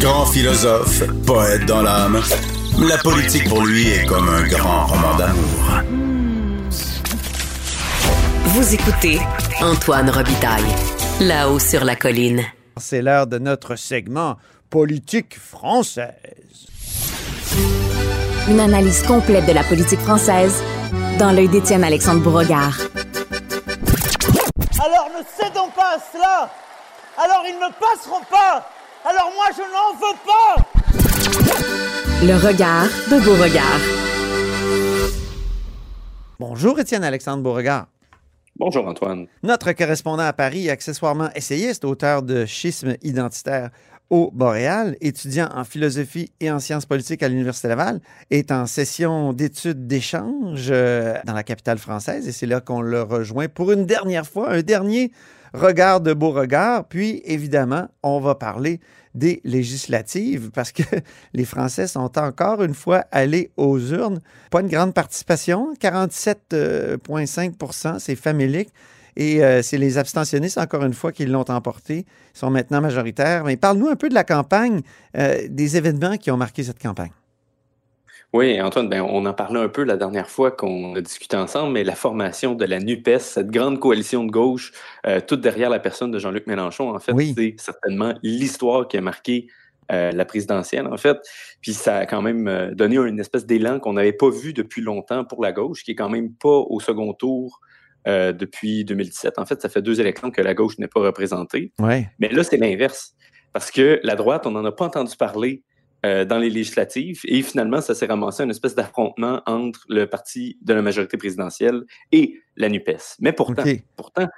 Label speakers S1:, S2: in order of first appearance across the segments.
S1: Grand philosophe, poète dans l'âme, la politique pour lui est comme un grand roman d'amour.
S2: Vous écoutez Antoine Robitaille, là-haut sur la colline.
S3: C'est l'heure de notre segment politique française.
S4: Une analyse complète de la politique française dans l'œil d'Étienne Alexandre Bourregard.
S5: Alors ne cédons pas à cela. Alors ils ne passeront pas. Alors moi je n'en veux pas.
S4: Le regard de Beauregard.
S3: Bonjour Étienne Alexandre Beauregard.
S6: Bonjour Antoine.
S3: Notre correspondant à Paris, accessoirement essayiste, auteur de Schisme identitaire au Boréal, étudiant en philosophie et en sciences politiques à l'Université Laval, est en session d'études d'échange euh, dans la capitale française et c'est là qu'on le rejoint pour une dernière fois, un dernier regard de Beauregard. Puis, évidemment, on va parler des législatives parce que les Français sont encore une fois allés aux urnes. Pas une grande participation, 47,5% c'est famélique. Et euh, c'est les abstentionnistes, encore une fois, qui l'ont emporté. Ils sont maintenant majoritaires. Mais parle-nous un peu de la campagne, euh, des événements qui ont marqué cette campagne.
S6: Oui, Antoine, ben, on en parlait un peu la dernière fois qu'on a discuté ensemble, mais la formation de la NUPES, cette grande coalition de gauche, euh, toute derrière la personne de Jean-Luc Mélenchon, en fait, c'est certainement l'histoire qui a marqué euh, la présidentielle, en fait. Puis ça a quand même euh, donné une espèce d'élan qu'on n'avait pas vu depuis longtemps pour la gauche, qui est quand même pas au second tour depuis 2017. En fait, ça fait deux élections que la gauche n'est pas représentée.
S3: Ouais.
S6: Mais là, c'est l'inverse. Parce que la droite, on n'en a pas entendu parler euh, dans les législatives. Et finalement, ça s'est ramassé une espèce d'affrontement entre le parti de la majorité présidentielle et la NUPES. Mais pourtant, pourtant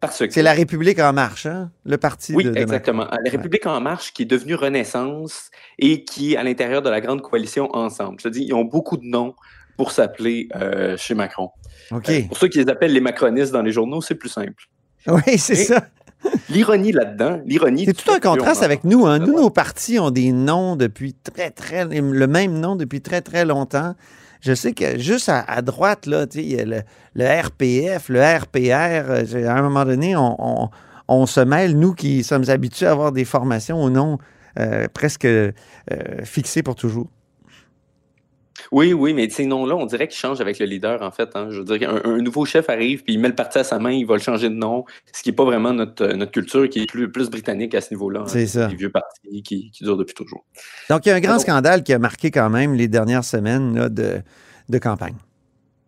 S6: parce que...
S3: C'est la République en marche, hein? le parti
S6: oui,
S3: de,
S6: Oui, exactement. La République en marche qui est devenue Renaissance et qui est à l'intérieur de la grande coalition Ensemble. Je dis, ils ont beaucoup de noms pour s'appeler euh, chez Macron.
S3: OK.
S6: Euh, pour ceux qui les appellent les macronistes dans les journaux, c'est plus simple.
S3: Oui, c'est ça.
S6: L'ironie là-dedans, l'ironie.
S3: C'est tout un contraste avec nous. Hein? Nous, nos partis ont des noms depuis très, très. le même nom depuis très, très longtemps. Je sais que juste à, droite, là, il y a le, RPF, le RPR. Euh, à un moment donné, on, se mêle, nous qui sommes habitués à avoir des formations au nom euh, presque euh, fixés pour toujours.
S6: Oui, oui, mais ces noms-là, on dirait qu'ils changent avec le leader, en fait. Hein. Je veux dire, un, nouveau chef arrive, puis il met le parti à sa main, il va le changer de nom, ce qui n'est pas vraiment notre, euh, notre culture, qui est plus, plus britannique à ce niveau-là. Hein.
S3: C'est ça.
S6: Les vieux partis qui, qui, durent depuis toujours.
S3: Donc, il y a un grand scandale qui a marqué quand même les dernières semaines là, de, de campagne.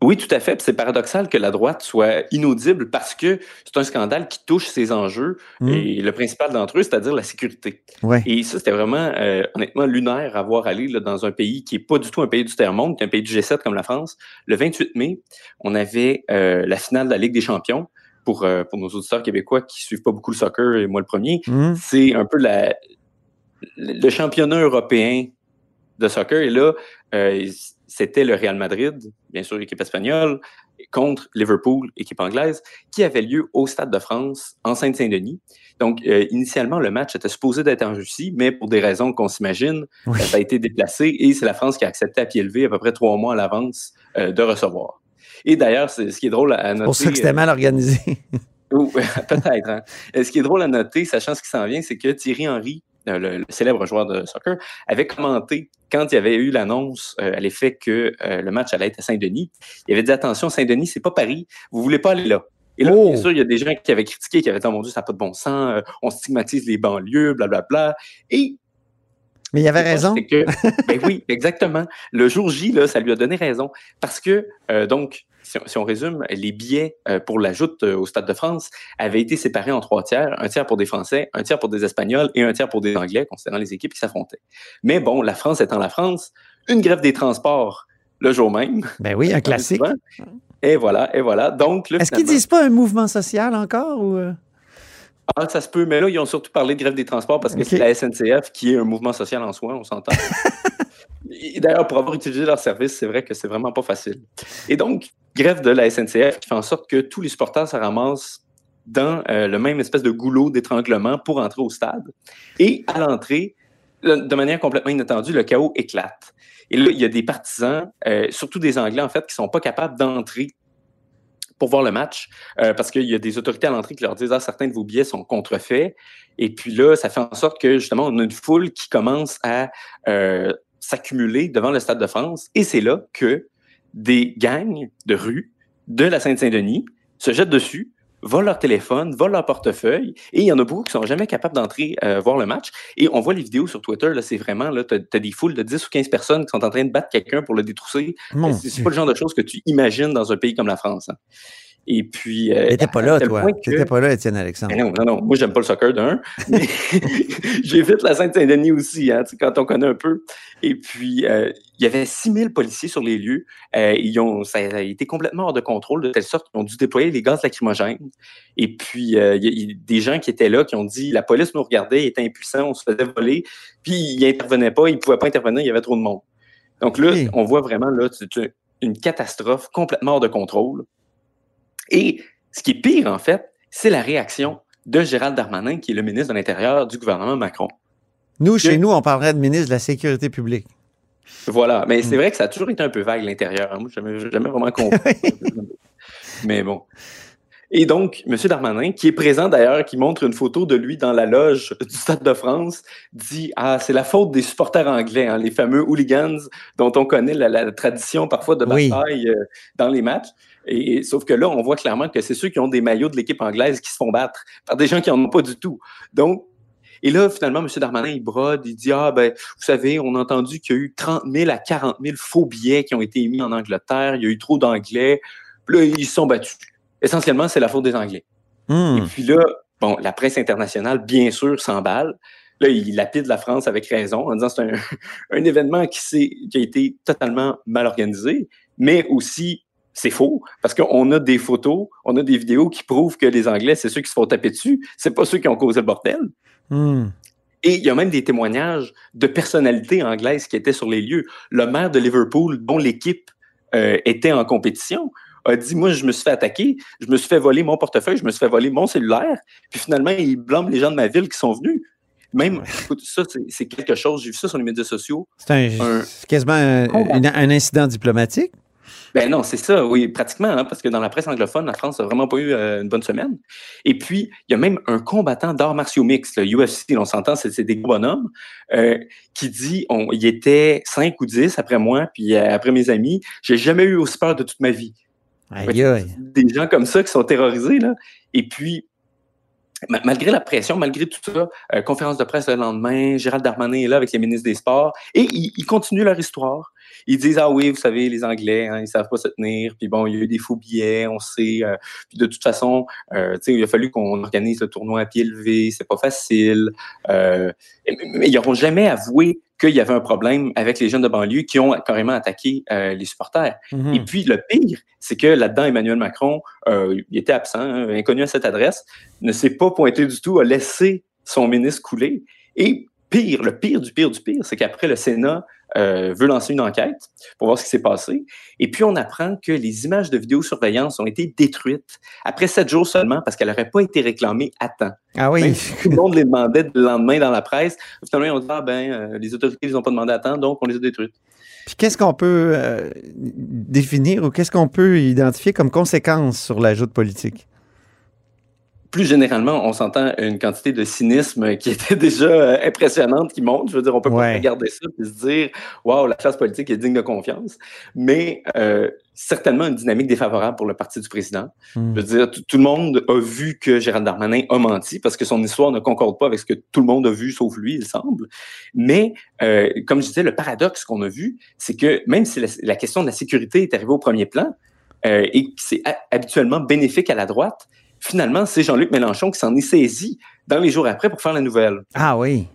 S6: Oui, tout à fait. C'est paradoxal que la droite soit inaudible parce que c'est un scandale qui touche ses enjeux
S3: Mmh.
S6: et le principal d'entre eux, c'est-à-dire la sécurité.
S3: Ouais.
S6: Et ça, c'était vraiment, euh, honnêtement, lunaire à voir aller là, dans un pays qui est pas du tout un pays du tiers-monde, qui est un pays du G7 comme la France. Le 28 mai, on avait euh, la finale de la Ligue des champions. Pour, euh, pour nos auditeurs québécois qui suivent pas beaucoup le soccer, et moi le premier,
S3: Mmh.
S6: c'est un peu la, le championnat européen de soccer. Et là, euh, c'était le Real Madrid, bien sûr, équipe espagnole, contre Liverpool, équipe anglaise, qui avait lieu au Stade de France, en Seine-Saint-Denis. Donc, euh, initialement, le match était supposé d'être en Russie, mais pour des raisons qu'on s'imagine,
S3: Oui.
S6: ça a été déplacé et c'est la France qui a accepté à pied levé à peu près trois mois à l'avance euh, de recevoir. Et d'ailleurs, ce qui est drôle à noter...
S3: C'est pour ça que c'était
S6: euh,
S3: mal organisé.
S6: Peut-être. hein. Euh, Ce qui est drôle à noter, sachant ce qui s'en vient, c'est que Thierry Henry, euh, le, le célèbre joueur de soccer, avait commenté quand il y avait eu l'annonce euh, à l'effet que euh, le match allait être à Saint-Denis. Il avait dit attention, Saint-Denis, c'est pas Paris, vous voulez pas aller là. Et là,
S3: Oh!
S6: bien sûr, il y a des gens qui avaient critiqué, qui avaient dit oh mon Dieu, ça n'a pas de bon sens, euh, on stigmatise les banlieues, blablabla. Et
S3: Mais il avait raison.
S6: que, ben oui, exactement. Le jour J, là, ça lui a donné raison. Parce que, euh, donc, si on, si on résume, les billets euh, pour la joute euh, au Stade de France avaient été séparés en trois tiers. Un tiers pour des Français, un tiers pour des Espagnols et un tiers pour des Anglais, considérant les équipes qui s'affrontaient. Mais bon, la France étant la France, une grève des transports le jour même.
S3: Ben oui, un classique.
S6: Et voilà, et voilà. Donc,
S3: Est-ce qu'ils disent pas un mouvement social encore ou euh?
S6: Ah, ça se peut, mais là, ils ont surtout parlé de grève des transports parce que c'est la SNCF qui est un mouvement social en soi, on s'entend. D'ailleurs, pour avoir utilisé leur service, c'est vrai que c'est vraiment pas facile. Et donc, grève de la SNCF qui fait en sorte que tous les supporters se ramassent dans euh, le même espèce de goulot d'étranglement pour entrer au stade. Et à l'entrée, de manière complètement inattendue, le chaos éclate. Et là, il y a des partisans, euh, surtout des Anglais, en fait, qui sont pas capables d'entrer pour voir le match, parce qu'il y a des autorités à l'entrée qui leur disent ah certains de vos billets sont contrefaits. Et puis là, ça fait en sorte que justement on a une foule qui commence à s'accumuler devant le Stade de France. Et c'est là que des gangs de rue de la Seine-Saint-Denis se jettent dessus, volent leur téléphone, volent leur portefeuille, et il y en a beaucoup qui sont jamais capables d'entrer euh, voir le match. Et on voit les vidéos sur Twitter, là, c'est vraiment, là, tu as, des foules de 10 ou 15 personnes qui sont en train de battre quelqu'un pour le détrousser. C'est pas le genre de choses que tu imagines dans un pays comme la France. Hein. Et puis.
S3: Euh, T'étais pas là, toi. T'étais pas là, Étienne Alexandre.
S6: non, non, non. Moi, j'aime pas le soccer d'un. J'évite la Sainte-Saint-Denis aussi, hein, quand on connaît un peu. Et puis, euh, il y avait 6000 policiers sur les lieux. Euh, ils ont, ça a été complètement hors de contrôle, de telle sorte qu'ils ont dû déployer les gaz lacrymogènes. Et puis, euh, il y, a des gens qui étaient là qui ont dit la police nous regardait, était impuissant, on se faisait voler. Puis, ils n'intervenaient pas, ils ne pouvaient pas intervenir, il y avait trop de monde. Donc là, on voit vraiment là, une catastrophe complètement hors de contrôle. Et ce qui est pire, en fait, c'est la réaction de Gérald Darmanin, qui est le ministre de l'Intérieur du gouvernement Macron.
S3: Nous, chez nous, on parlerait de ministre de la Sécurité publique.
S6: Voilà, mais c'est hmm. vrai que ça a toujours été un peu vague l'intérieur. Hein. Moi, je n'ai jamais vraiment compris. mais bon. Et donc, M. Darmanin, qui est présent d'ailleurs, qui montre une photo de lui dans la loge du Stade de France, dit Ah, c'est la faute des supporters anglais, hein, les fameux hooligans dont on connaît la, tradition parfois de bataille euh, dans les matchs. Et, sauf que là, on voit clairement que c'est ceux qui ont des maillots de l'équipe anglaise qui se font battre par des gens qui n'en ont pas du tout. Donc, et là, finalement, M. Darmanin, il brode, il dit Ah, ben, vous savez, on a entendu qu'il y a eu 30 000 à 40 000 faux billets qui ont été émis en Angleterre, il y a eu trop d'Anglais. Puis là, ils se sont battus. Essentiellement, c'est la faute des Anglais. Hmm. Et puis là, bon, la presse internationale, bien sûr, s'emballe. Là, il lapide la France avec raison en disant que c'est un, un, événement qui, qui a été totalement mal organisé, mais aussi c'est faux parce qu'on a des photos, on a des vidéos qui prouvent que les Anglais, c'est ceux qui se font taper dessus, c'est pas ceux qui ont causé le bordel. Hmm. Et il y a même des témoignages de personnalités anglaises qui étaient sur les lieux. Le maire de Liverpool, dont l'équipe euh, était en compétition, a dit Moi, je me suis fait attaquer, je me suis fait voler mon portefeuille, je me suis fait voler mon cellulaire. Puis finalement, il blâme les gens de ma ville qui sont venus. Même, écoute, ça, c'est quelque chose. J'ai vu ça sur les médias sociaux.
S3: C'est quasiment un incident diplomatique.
S6: Ben non, c'est ça, oui, pratiquement, hein, parce que dans la presse anglophone, la France n'a vraiment pas eu euh, une bonne semaine. Et puis, il y a même un combattant d'arts martiaux mixtes, le UFC, on s'entend, c'est des gros bonhommes, euh, qui dit, il était 5 ou 10 après moi, puis euh, après mes amis, j'ai jamais eu aussi peur de toute ma vie.
S3: Aïe, aïe.
S6: Des gens comme ça qui sont terrorisés, là. Et puis, malgré la pression, malgré tout ça, conférence de presse le lendemain, Gérald Darmanin est là avec les ministres des Sports, et ils continuent leur histoire ils disent ah oui, vous savez, les Anglais, hein, ils savent pas se tenir. Puis bon, il y a eu des faux billets, on sait. Euh, puis de toute façon, euh, il a fallu qu'on organise le tournoi à pied levé. C'est pas facile. Euh, mais ils n'auront jamais avoué qu'il y avait un problème avec les jeunes de banlieue qui ont carrément attaqué euh, les supporters. Mm-hmm. Et puis le pire, c'est que là-dedans, Emmanuel Macron, il était absent, hein, inconnu à cette adresse, ne s'est pas pointé du tout, a laissé son ministre couler. Et pire, le pire du pire du pire, c'est qu'après le Sénat euh, veut lancer une enquête pour voir ce qui s'est passé. Et puis, on apprend que les images de vidéosurveillance ont été détruites après sept jours seulement parce qu'elles n'auraient pas été réclamées à temps.
S3: Ah oui.
S6: tout le monde les demandait le lendemain dans la presse. Finalement, on dit Ah ben, euh, les autorités ne les ont pas demandé à temps, donc on les a détruites.
S3: Puis qu'est-ce qu'on peut euh, définir ou qu'est-ce qu'on peut identifier comme conséquence sur l'ajout de politique?
S6: Plus généralement, on s'entend une quantité de cynisme qui était déjà euh, impressionnante qui monte. Je veux dire, on peut pas regarder ça et se dire Waouh, la classe politique est digne de confiance. Mais euh, certainement une dynamique défavorable pour le parti du président. Hmm. Je veux dire, tout le monde a vu que Gérald Darmanin a menti parce que son histoire ne concorde pas avec ce que tout le monde a vu, sauf lui, il semble. Mais, euh, comme je disais, le paradoxe qu'on a vu, c'est que même si la, question de la sécurité est arrivée au premier plan, et que c'est habituellement bénéfique à la droite, finalement, c'est Jean-Luc Mélenchon qui s'en est saisi dans les jours après pour faire la nouvelle.
S3: Ah oui.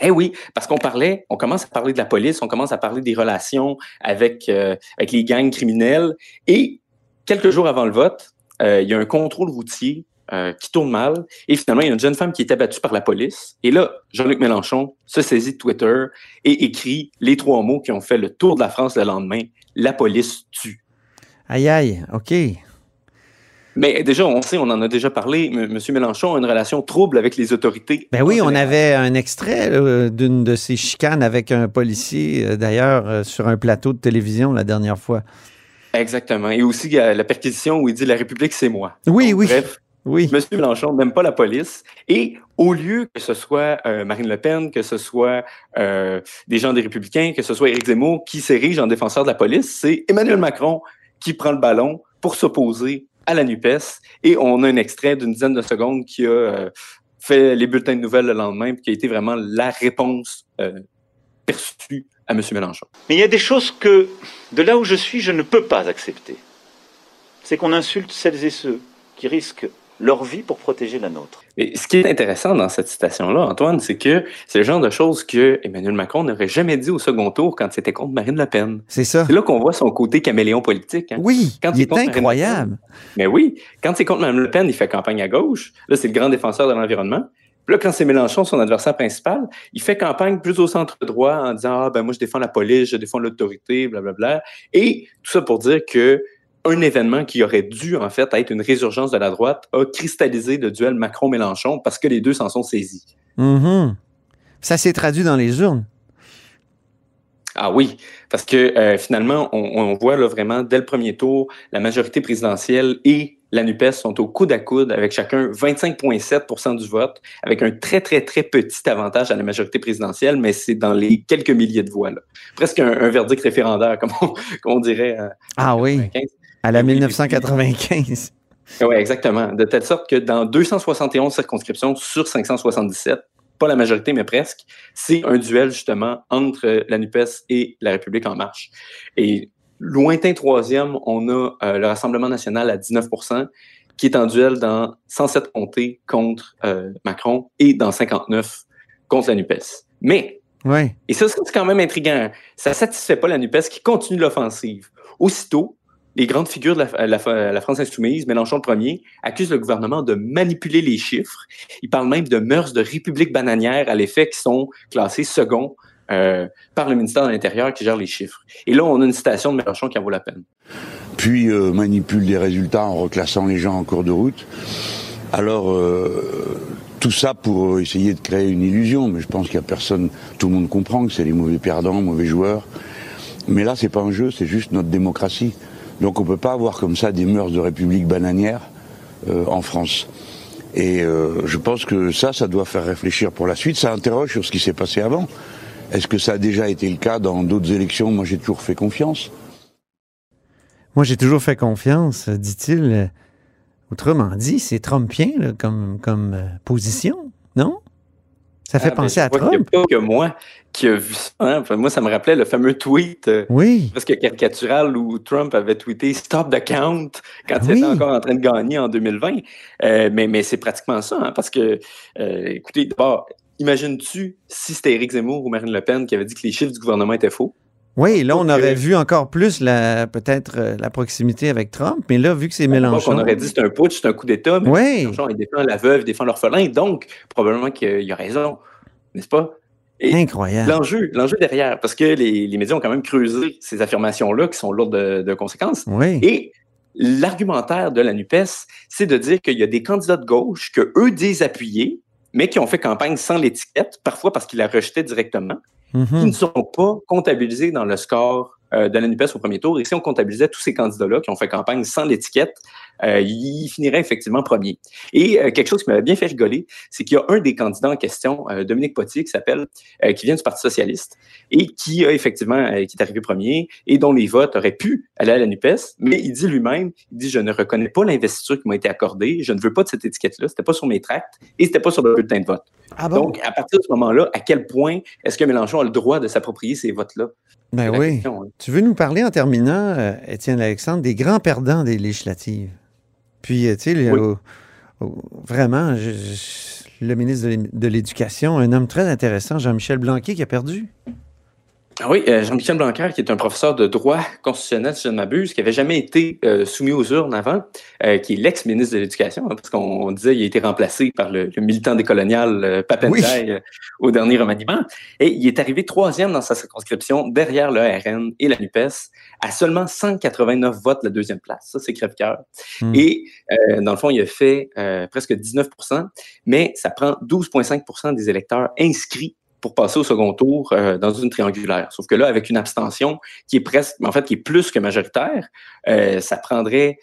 S6: Eh oui, parce qu'on parlait, on commence à parler de la police, on commence à parler des relations avec, euh, avec les gangs criminels. Et quelques jours avant le vote, euh, il y a un contrôle routier euh, qui tourne mal. Et finalement, il y a une jeune femme qui est abattue par la police. Et là, Jean-Luc Mélenchon se saisit de Twitter et écrit les trois mots qui ont fait le tour de la France le lendemain. La police tue.
S3: Aïe aïe, OK.
S6: Mais déjà, on sait, on en a déjà parlé, M. Mélenchon a une relation trouble avec les autorités.
S3: Ben oui, on avait un extrait d'une de ces chicanes avec un policier, euh, d'ailleurs, euh, sur un plateau de télévision la dernière fois.
S6: Exactement. Et aussi la perquisition où il dit la République, c'est moi.
S3: Oui, oui. Bref, oui.
S6: M. Mélenchon n'aime pas la police. Et au lieu que ce soit euh, Marine Le Pen, que ce soit euh, des gens des Républicains, que ce soit Éric Zemmour qui s'érige en défenseur de la police, c'est Emmanuel Macron qui prend le ballon pour s'opposer à la NUPES. Et on a un extrait d'une dizaine de secondes qui a euh, fait les bulletins de nouvelles le lendemain, qui a été vraiment la réponse perçue à M. Mélenchon.
S7: Mais il y a des choses que, de là où je suis, je ne peux pas accepter. C'est qu'on insulte celles et ceux qui risquent leur vie pour protéger la nôtre.
S6: Et ce qui est intéressant dans cette citation-là, Antoine, c'est que c'est le genre de choses que Emmanuel Macron n'aurait jamais dit au second tour quand c'était contre Marine Le Pen.
S3: C'est ça.
S6: C'est là qu'on voit son côté caméléon politique. Hein.
S3: Oui, quand il est, incroyable.
S6: mais oui, quand c'est contre Marine Le Pen, il fait campagne à gauche. Là, c'est le grand défenseur de l'environnement. Puis là, quand c'est Mélenchon, son adversaire principal, il fait campagne plus au centre droit en disant Ah, ben moi, je défends la police, je défends l'autorité, blablabla. Et tout ça pour dire que un événement qui aurait dû, en fait, être une résurgence de la droite a cristallisé le duel Macron-Mélenchon parce que les deux s'en sont saisis.
S3: Mm-hmm. Ça s'est traduit dans les urnes.
S6: Ah oui, parce que euh, finalement, on, voit là, vraiment dès le premier tour, la majorité présidentielle et la NUPES sont au coude à coude avec chacun 25,7% du vote, avec un très, très, très petit avantage à la majorité présidentielle, mais c'est dans les quelques milliers de voix. Là. Presque un, verdict référendaire, comme on, dirait.
S3: Euh, ah oui. À la 1995.
S6: Oui, exactement. De telle sorte que dans 271 circonscriptions sur 577, pas la majorité, mais presque, c'est un duel justement entre la NUPES et la République en marche. Et lointain troisième, on a euh, le Rassemblement national à 19% qui est en duel dans 107 comtés contre euh, Macron et dans 59 contre la NUPES. Mais,
S3: ouais.
S6: et ça, c'est quand même intriguant, ça ne satisfait pas la NUPES qui continue l'offensive. Aussitôt, les grandes figures de la, France insoumise, Mélenchon le premier, accusent le gouvernement de manipuler les chiffres. Ils parlent même de mœurs de république bananière à l'effet qui sont classées second euh, par le ministère de l'Intérieur qui gère les chiffres. Et là, on a une citation de Mélenchon qui en vaut la peine.
S8: Puis euh, manipule des résultats en reclassant les gens en cours de route. Alors, euh, tout ça pour essayer de créer une illusion, mais je pense qu'il n'y a personne, tout le monde comprend que c'est les mauvais perdants, mauvais joueurs. Mais là, c'est pas un jeu, c'est juste notre démocratie. Donc on ne peut pas avoir comme ça des mœurs de république bananière euh, en France. Et euh, je pense que ça, ça doit faire réfléchir pour la suite. Ça interroge sur ce qui s'est passé avant. Est-ce que ça a déjà été le cas dans d'autres élections? Moi, j'ai toujours fait confiance.
S3: Moi, j'ai toujours fait confiance, dit-il. Autrement dit, c'est trumpien comme, comme euh, position, non? Ça fait ah, penser à Trump.
S6: Il pas que moi qui a vu ça. Hein. moi, ça me rappelait le fameux tweet euh,
S3: oui.
S6: que caricatural où Trump avait tweeté Stop the count quand il était encore en train de gagner en 2020. Euh, mais mais c'est pratiquement ça, hein, parce que, euh, écoutez, d'abord, imagines-tu si c'était Éric Zemmour ou Marine Le Pen qui avait dit que les chiffres du gouvernement étaient faux?
S3: Oui, là, on aurait vu encore plus la peut-être la proximité avec Trump, mais là, vu que c'est Mélenchon...
S6: On aurait dit c'est un putsch, c'est un coup d'État, mais
S3: oui.
S6: Mélenchon, il défend la veuve, il défend l'orphelin, donc probablement qu'il a raison, n'est-ce pas?
S3: Incroyable.
S6: L'enjeu, l'enjeu derrière, parce que les, médias ont quand même creusé ces affirmations-là qui sont lourdes de, conséquences.
S3: Oui.
S6: Et l'argumentaire de la NUPES, c'est de dire qu'il y a des candidats de gauche que eux disent appuyer, mais qui ont fait campagne sans l'étiquette, parfois parce qu'ils la rejetaient directement, qui ne sont pas comptabilisés dans le score euh, de la NUPES au premier tour. Et si on comptabilisait tous ces candidats-là qui ont fait campagne sans l'étiquette, euh, il finirait effectivement premier. Et euh, quelque chose qui m'avait bien fait rigoler, c'est qu'il y a un des candidats en question, Dominique Potier, qui s'appelle, qui vient du Parti socialiste et qui a effectivement, qui est arrivé premier et dont les votes auraient pu aller à la NUPES, mais il dit lui-même, il dit, je ne reconnais pas l'investiture qui m'a été accordée, je ne veux pas de cette étiquette-là, c'était pas sur mes tracts et c'était pas sur le bulletin de vote.
S3: Ah
S6: Donc, à partir de ce moment-là, à quel point est-ce que Mélenchon a le droit de s'approprier ces votes-là?
S3: Ben oui. Hein. Tu veux nous parler en terminant, euh, Étienne Alexandre, des grands perdants des législatives? Puis, euh, tu sais, vraiment, le ministre de l'Éducation, un homme très intéressant, Jean-Michel Blanquet, qui a perdu.
S6: Ah oui, euh, Jean-Michel Blanquer, qui est un professeur de droit constitutionnel, si je ne m'abuse, qui avait jamais été euh, soumis aux urnes avant, euh, qui est l'ex-ministre de l'Éducation, hein, parce qu'on disait qu'il a été remplacé par le, militant décolonial euh, au dernier remaniement. Et il est arrivé troisième dans sa circonscription, derrière le RN et la NUPES, à seulement 189 votes la deuxième place. Ça, c'est crève-cœur. Hmm. Et dans le fond, il a fait presque 19% mais ça prend 12,5 des électeurs inscrits pour passer au second tour euh, dans une triangulaire. Sauf que là, avec une abstention qui est presque, en fait, qui est plus que majoritaire, euh, ça prendrait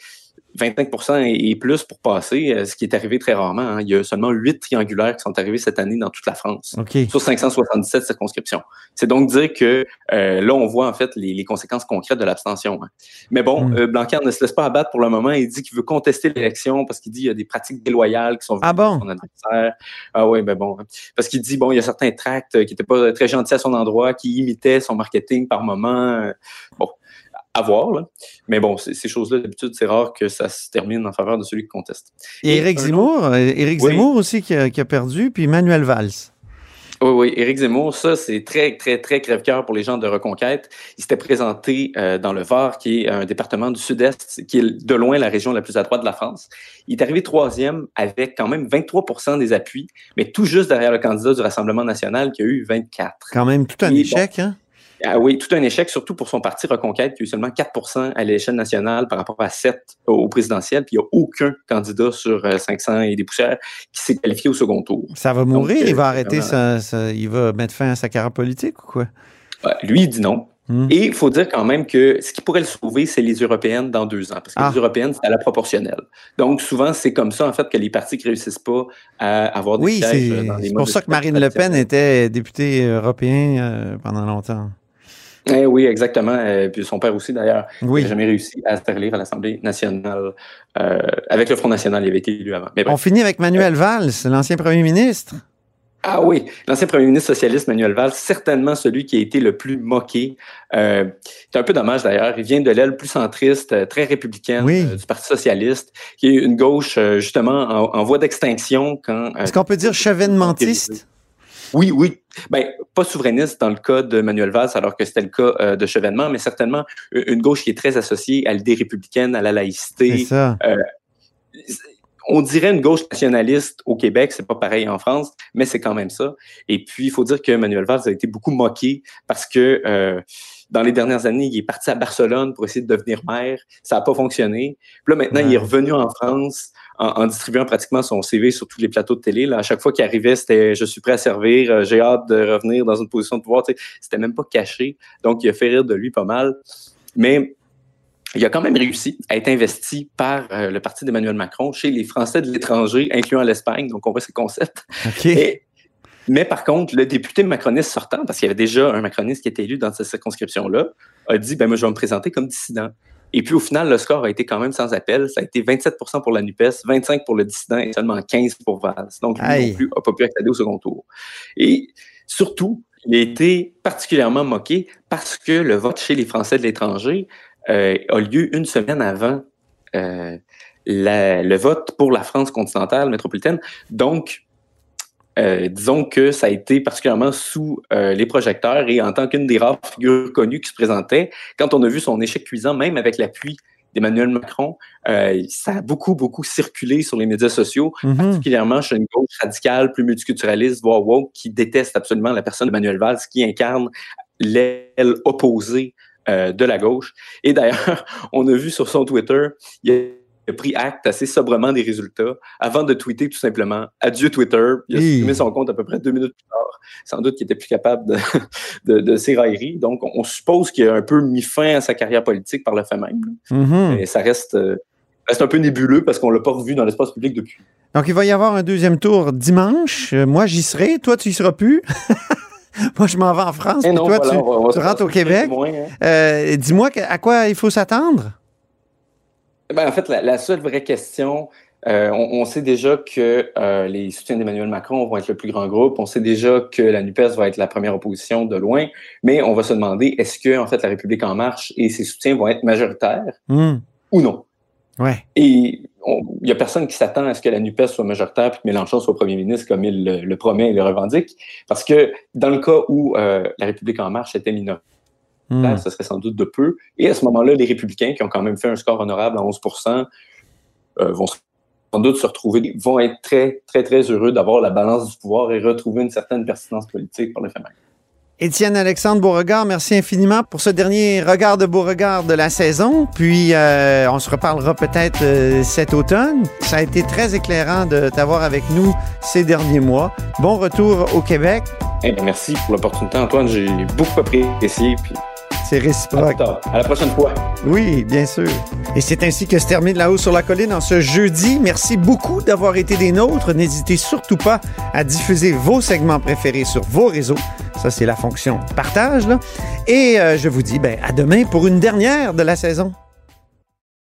S6: 25% et plus pour passer, euh, ce qui est arrivé très rarement. Hein. Il y a seulement huit triangulaires qui sont arrivés cette année dans toute la France, sur 577 circonscriptions. C'est donc dire que euh, là, on voit en fait les, conséquences concrètes de l'abstention. Hein. Mais bon, mm. euh, Blanquer ne se laisse pas abattre pour le moment. Il dit qu'il veut contester l'élection parce qu'il dit qu'il y a des pratiques déloyales qui sont
S3: ah bon?
S6: son adversaire. Ah oui, ben bon. Hein. Parce qu'il dit, bon, il y a certains tracts qui n'étaient pas très gentils à son endroit, qui imitaient son marketing par moment. Bon, à voir. Là. Mais bon, ces choses-là, d'habitude, c'est rare que ça se termine en faveur de celui qui conteste.
S3: Et, Éric Zemmour, Éric Zemmour aussi qui a, perdu, puis Manuel Valls.
S6: Oui, oui, Éric Zemmour, ça, c'est très, très, très crève-cœur pour les gens de Reconquête. Il s'était présenté euh, dans le Var, qui est un département du Sud-Est, qui est de loin la région la plus à droite de la France. Il est arrivé troisième avec quand même 23% des appuis, mais tout juste derrière le candidat du Rassemblement national qui a eu 24.
S3: Quand même tout un échec, hein?
S6: Ah oui, tout un échec, surtout pour son parti Reconquête, qui a eu seulement 4 à l'échelle nationale par rapport à 7 au présidentiel, puis il n'y a aucun candidat sur 500 euh, et des poussières qui s'est qualifié au second tour.
S3: Ça va mourir, il va euh, arrêter, sa, il va mettre fin à sa carrière politique ou quoi?
S6: lui, il dit non. Hmm. Et il faut dire quand même que ce qui pourrait le sauver, c'est les européennes dans deux ans, parce que les ah. européennes, c'est à la proportionnelle. Donc, souvent, c'est comme ça, en fait, que les partis qui réussissent pas à avoir des
S3: oui, sièges dans les C'est pour ça que Marine Le Pen était députée européen pendant longtemps.
S6: Eh oui, exactement. Euh, puis son père aussi, d'ailleurs, n'a jamais réussi à se faire lire à l'Assemblée nationale. Euh, avec le Front national, il avait été élu avant.
S3: On finit avec Manuel Valls, l'ancien premier ministre.
S6: Ah oui, l'ancien premier ministre socialiste Manuel Valls, certainement celui qui a été le plus moqué. Euh, c'est un peu dommage d'ailleurs. Il vient de l'aile plus centriste, très républicaine du Parti socialiste, qui est une gauche justement en, voie d'extinction quand.
S3: Est-ce qu'on peut dire chevènementiste?
S6: Oui, oui. Ben, pas souverainiste dans le cas de Manuel Valls, alors que c'était le cas euh, de Chevènement, mais certainement une gauche qui est très associée à l'idée républicaine, à la laïcité.
S3: Ça. Euh,
S6: on dirait une gauche nationaliste au Québec, c'est pas pareil en France, mais c'est quand même ça. Et puis, il faut dire que Manuel Valls a été beaucoup moqué parce que euh, dans les dernières années, il est parti à Barcelone pour essayer de devenir maire. Ça n'a pas fonctionné. Puis là, maintenant, il est revenu en France en, distribuant pratiquement son CV sur tous les plateaux de télé. Là, à chaque fois qu'il arrivait, c'était je suis prêt à servir, euh, j'ai hâte de revenir dans une position de pouvoir. C'était même pas caché. Donc, il a fait rire de lui pas mal. Mais il a quand même réussi à être investi par euh, le parti d'Emmanuel Macron chez les Français de l'étranger, incluant l'Espagne. Donc, on voit ses concepts. Mais par contre, le député macroniste sortant, parce qu'il y avait déjà un macroniste qui était élu dans cette circonscription-là, a dit ben moi, je vais me présenter comme dissident. Et puis au final, le score a été quand même sans appel. Ça a été 27% pour la NUPES, 25% pour le dissident et seulement 15% pour Valls. Donc, lui non plus n'a pas pu accéder au second tour. Et surtout, il a été particulièrement moqué parce que le vote chez les Français de l'étranger euh, a lieu une semaine avant euh, le vote pour la France continentale métropolitaine. Donc, euh, disons que ça a été particulièrement sous euh, les projecteurs et en tant qu'une des rares figures connues qui se présentait, quand on a vu son échec cuisant, même avec l'appui d'Emmanuel Macron, euh, ça a beaucoup, beaucoup circulé sur les médias sociaux, mm-hmm. particulièrement chez une gauche radicale, plus multiculturaliste, voire woke, qui déteste absolument la personne d'Emmanuel Valls, qui incarne l'aile opposée de la gauche. Et d'ailleurs, on a vu sur son Twitter, il y a a pris acte assez sobrement des résultats avant de tweeter tout simplement Adieu Twitter. Il a supprimé son compte à peu près deux minutes plus tard. Sans doute qu'il était plus capable de, de, ses railleries. Donc, on, suppose qu'il a un peu mis fin à sa carrière politique par le fait même. Mm-hmm. Mais ça reste, euh, reste un peu nébuleux parce qu'on ne l'a pas revu dans l'espace public depuis.
S3: Donc, il va y avoir un deuxième tour dimanche. Euh, moi, j'y serai. Toi, tu y seras plus. Moi, je m'en vais en France. Et toi, tu, rentres au Québec. Hein. Euh, dis-moi à quoi il faut s'attendre?
S6: Ben, en fait, la, seule vraie question, euh, on, sait déjà que euh, les soutiens d'Emmanuel Macron vont être le plus grand groupe. On sait déjà que la NUPES va être la première opposition de loin. Mais on va se demander, est-ce que, en fait, la République en marche et ses soutiens vont être majoritaires hmm. ou non?
S3: Ouais.
S6: Et il n'y a personne qui s'attend à ce que la NUPES soit majoritaire et que Mélenchon soit premier ministre comme il le, promet et le revendique. Parce que dans le cas où euh, la République en marche était minoritaire, Hmm. ce serait sans doute de peu. Et à ce moment-là, les républicains, qui ont quand même fait un score honorable à 11% euh, vont sans doute se retrouver, vont être très, très, très heureux d'avoir la balance du pouvoir et retrouver une certaine persistance politique pour le féminin.
S3: Étienne Alexandre Beauregard, merci infiniment pour ce dernier regard de Beauregard de la saison. Puis euh, on se reparlera peut-être euh, cet automne. Ça a été très éclairant de t'avoir avec nous ces derniers mois. Bon retour au Québec
S6: Eh ben, merci pour l'opportunité, Antoine. J'ai beaucoup apprécié. Puis
S3: c'est réciproque.
S6: À, la prochaine fois.
S3: Oui, bien sûr. Et c'est ainsi que se termine La Haut sur la Colline en ce jeudi. Merci beaucoup d'avoir été des nôtres. N'hésitez surtout pas à diffuser vos segments préférés sur vos réseaux. Ça, c'est la fonction partage. Là. Et euh, je vous dis ben, à demain pour une dernière de la saison.